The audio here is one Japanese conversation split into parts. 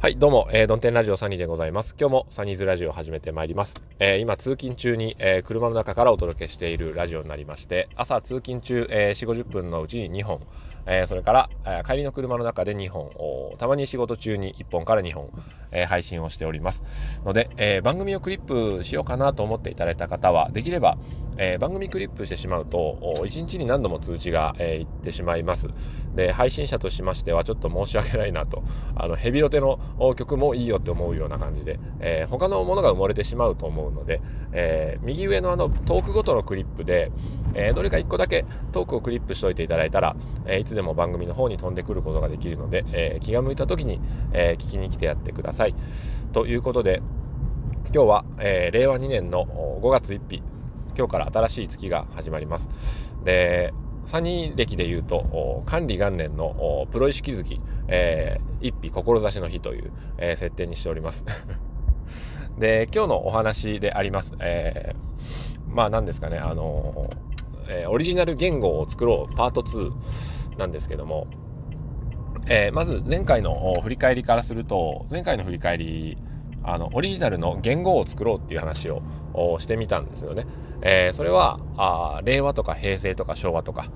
はい、どうも、えー、ドンテンラジオサニーでございます。今日もサニーズラジオを始めてまいります。えー、今、通勤中に、えー、車の中からお届けしているラジオになりまして、朝通勤中、えー、4、50分のうちに2本、えー、それから、え、帰りの車の中で2本、たまに仕事中に1本から2本、え、配信をしております。ので、え、番組をクリップしようかなと思っていただいた方は、できれば、え、番組クリップしてしまうと、1日に何度も通知が、えー、いってしまいます。で、配信者としましては、ちょっと申し訳ないなと、あの、ヘビロテの曲もいいよって思うような感じで、えー、他のものが埋もれてしまうと思うので、えー、右上のあの、トークごとのクリップで、え、どれか1個だけトークをクリップしておいていただいたら、え、いつでも番組の方に飛んでくることができるので、えー、気が向いた時に、えー、聞きに来てやってください。ということで、今日は、えー、令和2年の5月1日、今日から新しい月が始まります。で、サニー歴で言うと、管理元年のプロ意識月、えー、一日志の日という、えー、設定にしております。で、今日のお話であります。えー、まあ何ですかね、あのえ、オリジナル言語を作ろうパート2なんですけども、えー、まず前回の振り返りからすると、前回の振り返り、あの、オリジナルの言語を作ろうっていう話をしてみたんですよね。えー、それはあ令和とか平成とか昭和とか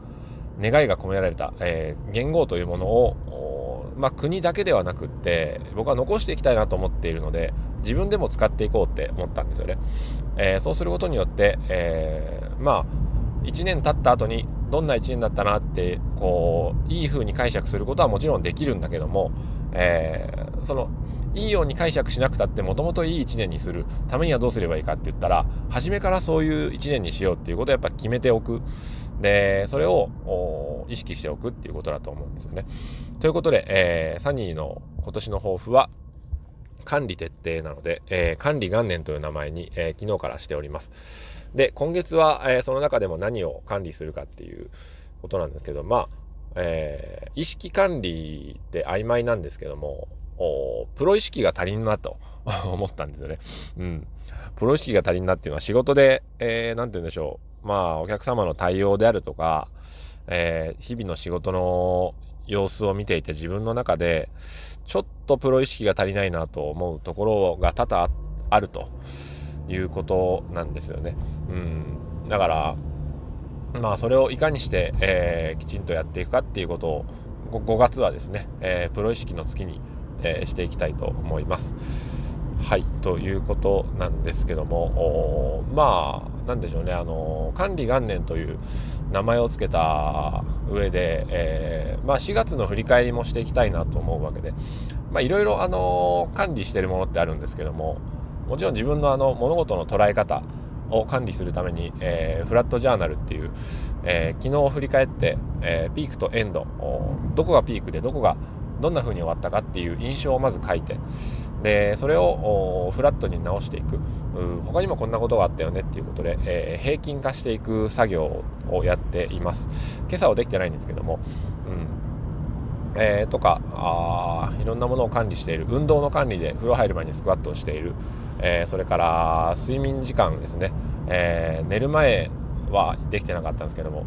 願いが込められた、えー、言語というものを、まあ、国だけではなくって僕は残していきたいなと思っているので自分でも使っていこうって思ったんですよね。えー、そうすることによって、え、まあ1年経った後にどんな1年だったなってこういい風に解釈することはもちろんできるんだけども、えー、そのいいように解釈しなくたってもともといい1年にするためにはどうすればいいかって言ったら初めからそういう1年にしようっていうことをやっぱ決めておくでそれを意識しておくっていうことだと思うんですよね。ということで、えー、サニーの今年の抱負は管理徹底なので、えー、管理元年という名前に、えー、昨日からしております。で今月は、えその中でも何を管理するかっていうことなんですけどまあえー、意識管理って曖昧なんですけども、プロ意識が足りんなと 思ったんですよね。うん。プロ意識が足りんなっていうのは仕事で、えー、なんて言うんでしょう。まあ、お客様の対応であるとか、えー、日々の仕事の様子を見ていて自分の中で、ちょっとプロ意識が足りないなと思うところが多々あるということなんですよね。うん。だから、まあ、それをいかにして、えー、きちんとやっていくかっていうことを 5, 月はですね、えー、プロ意識の月に、えー、していきたいと思います。はい、ということなんですけども、まあ、なんでしょうね、あの、管理元年という名前を付けた上で、えー、まあ、4月の振り返りもしていきたいなと思うわけで、いろいろ、管理してるものってあるんですけども、もちろん自分のあの、物事の捉え方、を管理するために、えー、フラットジャーナルっていう、えー、昨日を振り返って、えー、ピークとエンドどこがピークでどこがどんな風に終わったかっていう印象をまず書いてでそれをフラットに直していく。他にもこんなことがあったよねっていうことで、えー、平均化していく作業をやっています。今朝はできてないんですけども、うん。えー、とかあいろんなものを管理している。運動の管理で風呂入る前にスクワットをしている。えー、それから睡眠時間ですね、えー、寝る前はできてなかったんですけども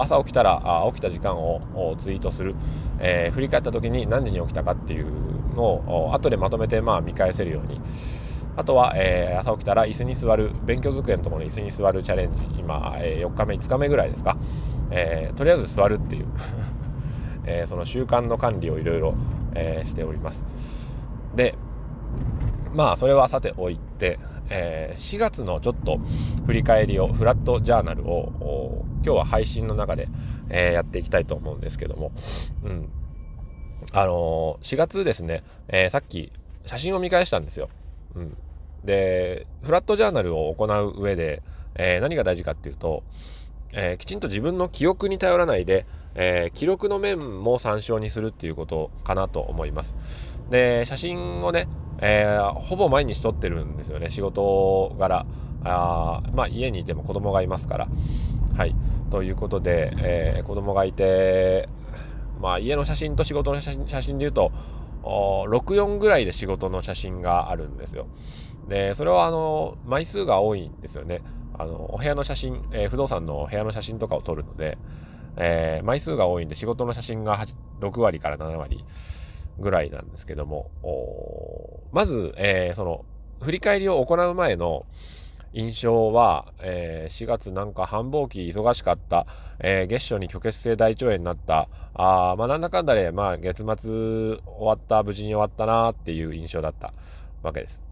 朝起きたら起きた時間をツイートする、えー、振り返った時に何時に起きたかっていうのを後でまとめてまあ見返せるように。あとは、えー、朝起きたら椅子に座る。勉強机のところに椅子に座るチャレンジ。今、えー、4日目5日目ぐらいですか、えー、とりあえず座るっていう。えその習慣の管理をいろいろしております。でまあそれはさておいて、えー、4月のちょっと振り返りをフラットジャーナルを今日は配信の中で、えー、やっていきたいと思うんですけども、うん、あのー、4月ですね、えさっき写真を見返したんですよ。うん、でフラットジャーナルを行う上で、え何が大事かっていうと、えきちんと自分の記憶に頼らないで、え記録の面も参照にするっていうことかなと思います。で写真をねえー、ほぼ毎日撮ってるんですよね。仕事柄。あまあ家にいても子供がいますから。はい。ということで、えー、子供がいてまあ家の写真と仕事の写真で言うと64ぐらいで仕事の写真があるんですよ。でそれはあの枚数が多いんですよね。あのお部屋の写真、えー、不動産の部屋の写真とかを撮るので、えー、枚数が多いんで仕事の写真が6割から7割。ぐらいなんですけども、まず、えー、その、振り返りを行う前の印象は、えー、4月なんか繁忙期忙しかった、えー、月初に虚血性大腸炎になった、あまあなんだかんだで、まあ月末終わった、無事に終わったなっていう印象だったわけです。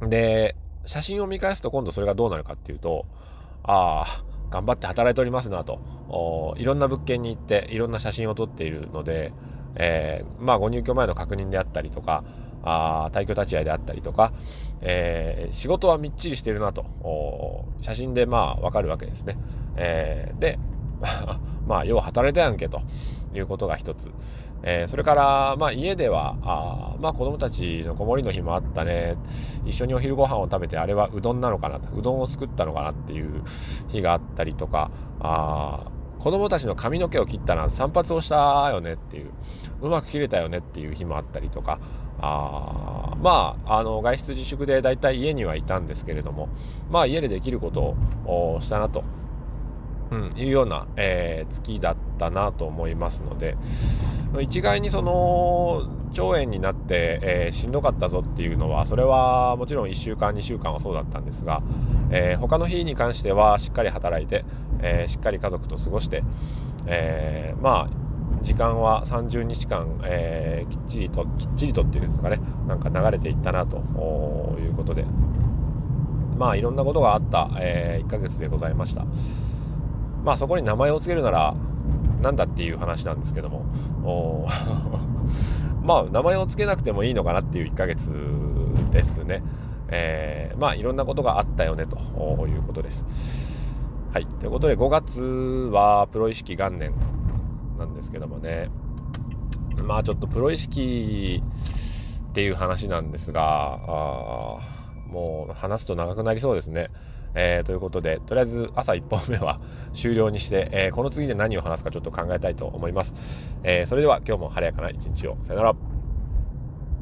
で、写真を見返すと今度それがどうなるかっていうと、ああ、頑張って働いておりますなと、いろんな物件に行っていろんな写真を撮っているので、えー、まあご入居前の確認であったりとか、あ退去立ち会いであったりとか、えー、仕事はみっちりしてるなと、写真でまあわかるわけですね。えー、で、まあ、よう働いたやんけということが一つ。えー、それから、まあ、家では、あまあ、子供たちの子守りの日もあったね。一緒にお昼ご飯を食べて、あれはうどんなのかな、うどんを作ったのかなっていう日があったりとか、あ子供たちの髪の毛を切ったな、散髪をしたよねっていう、うまく切れたよねっていう日もあったりとか、あまあ、あの、外出自粛でだいたい家にはいたんですけれども、まあ、家でできることをしたなと、うん、いうような、えー、月だったなと思いますので、一概にその、腸炎になって、えー、しんどかったぞっていうのは、それはもちろん1週間、2週間はそうだったんですが、えー、他の日に関してはしっかり働いて、えー、しっかり家族と過ごして、えー、まあ、時間は30日間、えー、きっちりと、きっちりとっていうんですかね、なんか流れていったなということで、まあいろんなことがあった、えー、1ヶ月でございました。まあそこに名前を付けるなら、なんだっていう話なんですけども、まあ名前を付けなくてもいいのかなっていう1ヶ月ですね。えー、まあいろんなことがあったよねということです。はい。ということで5月はプロ意識元年なんですけどもね。まあちょっとプロ意識っていう話なんですが、あもう話すと長くなりそうですね。えー、ということで、とりあえず朝1本目は 終了にして、えー、この次で何を話すかちょっと考えたいと思います。えー、それでは今日も晴れやかな一日を。さよなら。